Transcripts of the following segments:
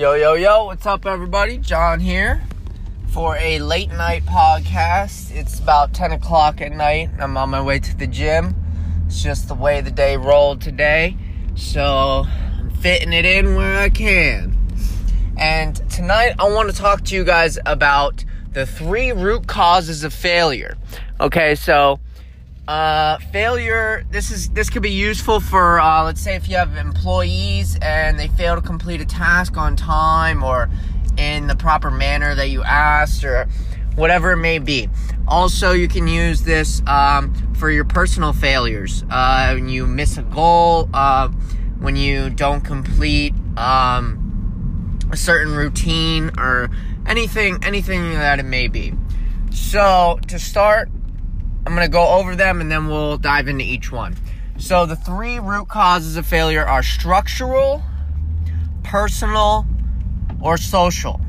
Yo, yo, yo, what's up, everybody? John here for a late night podcast. It's about 10 o'clock at night. I'm on my way to the gym. It's just the way the day rolled today. So I'm fitting it in where I can. And tonight I want to talk to you guys about the three root causes of failure. Okay, so uh, failure. This is this could be useful for uh, let's say if you have employees and they fail to complete a task on time or in the proper manner that you asked or whatever it may be. Also, you can use this um, for your personal failures. Uh, when you miss a goal, uh, when you don't complete um, a certain routine or anything, anything that it may be. So to start, I'm going to go over them and then we'll dive into each one. So, the three root causes of failure are structural, personal, or social.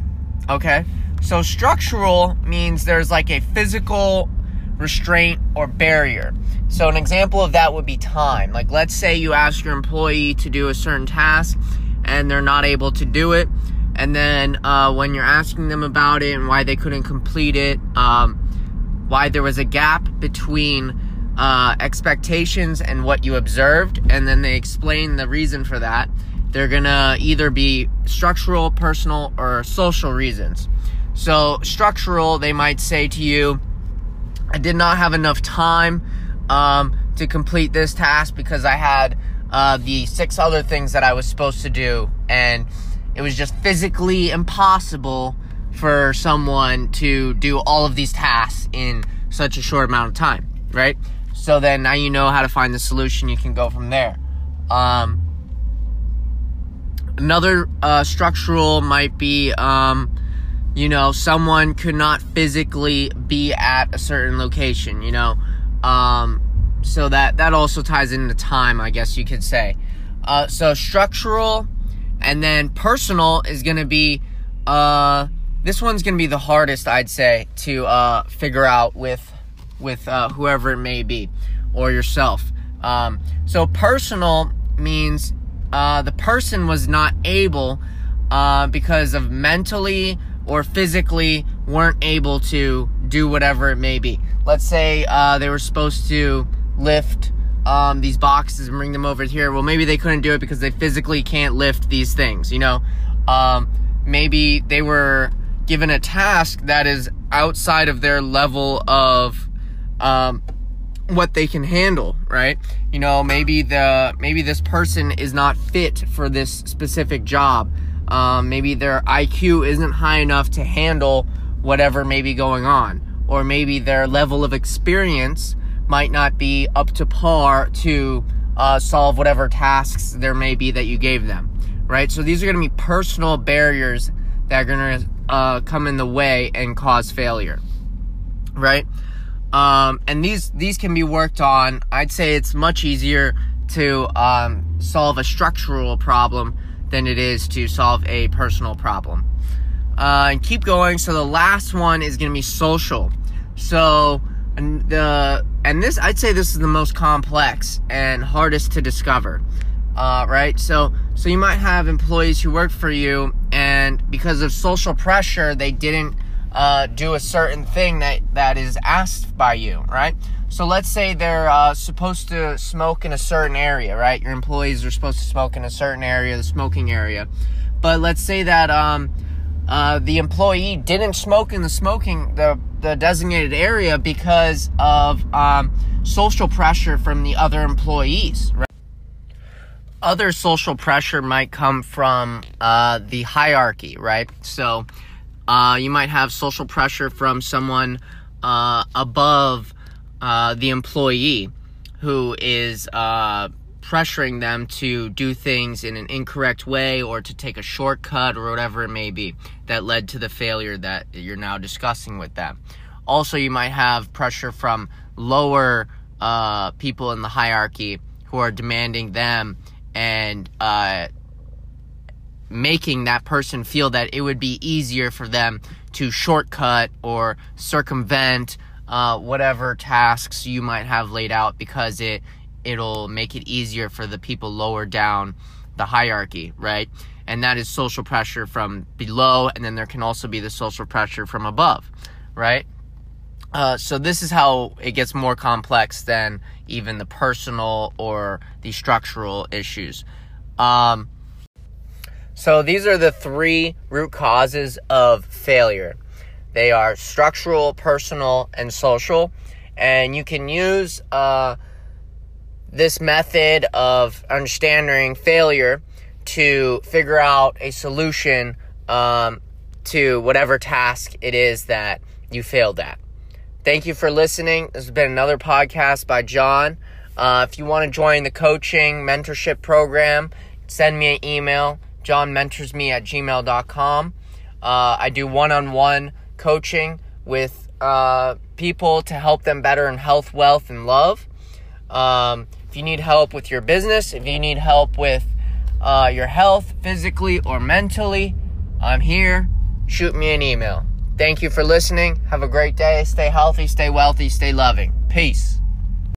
Okay? So, structural means there's like a physical restraint or barrier. So, an example of that would be time. Like, let's say you ask your employee to do a certain task and they're not able to do it. And then uh, when you're asking them about it and why they couldn't complete it, um, why there was a gap between uh, expectations and what you observed, and then they explain the reason for that. They're gonna either be structural, personal, or social reasons. So, structural, they might say to you, I did not have enough time um, to complete this task because I had uh, the six other things that I was supposed to do, and it was just physically impossible for someone to do all of these tasks in such a short amount of time, right? So then now you know how to find the solution. You can go from there. Um, another uh, structural might be, um, you know, someone could not physically be at a certain location. You know, um, so that that also ties into time, I guess you could say. Uh, so structural, and then personal is going to be. Uh, this one's gonna be the hardest, I'd say, to uh, figure out with with uh, whoever it may be or yourself. Um, so personal means uh, the person was not able uh, because of mentally or physically weren't able to do whatever it may be. Let's say uh, they were supposed to lift um, these boxes and bring them over here. Well, maybe they couldn't do it because they physically can't lift these things. You know, um, maybe they were given a task that is outside of their level of um, what they can handle, right? You know, maybe the maybe this person is not fit for this specific job. Um, maybe their IQ isn't high enough to handle whatever may be going on, or maybe their level of experience might not be up to par to uh, solve whatever tasks there may be that you gave them, right? So these are going to be personal barriers that are going to uh, come in the way and cause failure, right? Um, and these these can be worked on. I'd say it's much easier to um, solve a structural problem than it is to solve a personal problem. Uh, and keep going. So the last one is going to be social. So and the and this I'd say this is the most complex and hardest to discover. Uh, right? So so you might have employees who work for you and because of social pressure, they didn't uh, do a certain thing that, that is asked by you, right? So let's say they're uh, supposed to smoke in a certain area, right? Your employees are supposed to smoke in a certain area, the smoking area. But let's say that um, uh, the employee didn't smoke in the smoking the the designated area because of um, social pressure from the other employees, right? Other social pressure might come from uh, the hierarchy, right? So uh, you might have social pressure from someone uh, above uh, the employee who is uh, pressuring them to do things in an incorrect way or to take a shortcut or whatever it may be that led to the failure that you're now discussing with them. Also, you might have pressure from lower uh, people in the hierarchy who are demanding them and uh, making that person feel that it would be easier for them to shortcut or circumvent uh, whatever tasks you might have laid out because it it'll make it easier for the people lower down the hierarchy, right? and that is social pressure from below, and then there can also be the social pressure from above, right? Uh, so this is how it gets more complex than even the personal or the structural issues. Um, so these are the three root causes of failure. They are structural, personal, and social. And you can use uh, this method of understanding failure to figure out a solution um, to whatever task it is that you failed at. Thank you for listening. This has been another podcast by John. Uh, if you want to join the coaching mentorship program, send me an email, johnmentorsme at gmail.com. Uh, I do one on one coaching with uh, people to help them better in health, wealth, and love. Um, if you need help with your business, if you need help with uh, your health, physically or mentally, I'm here. Shoot me an email. Thank you for listening. Have a great day. Stay healthy, stay wealthy, stay loving. Peace.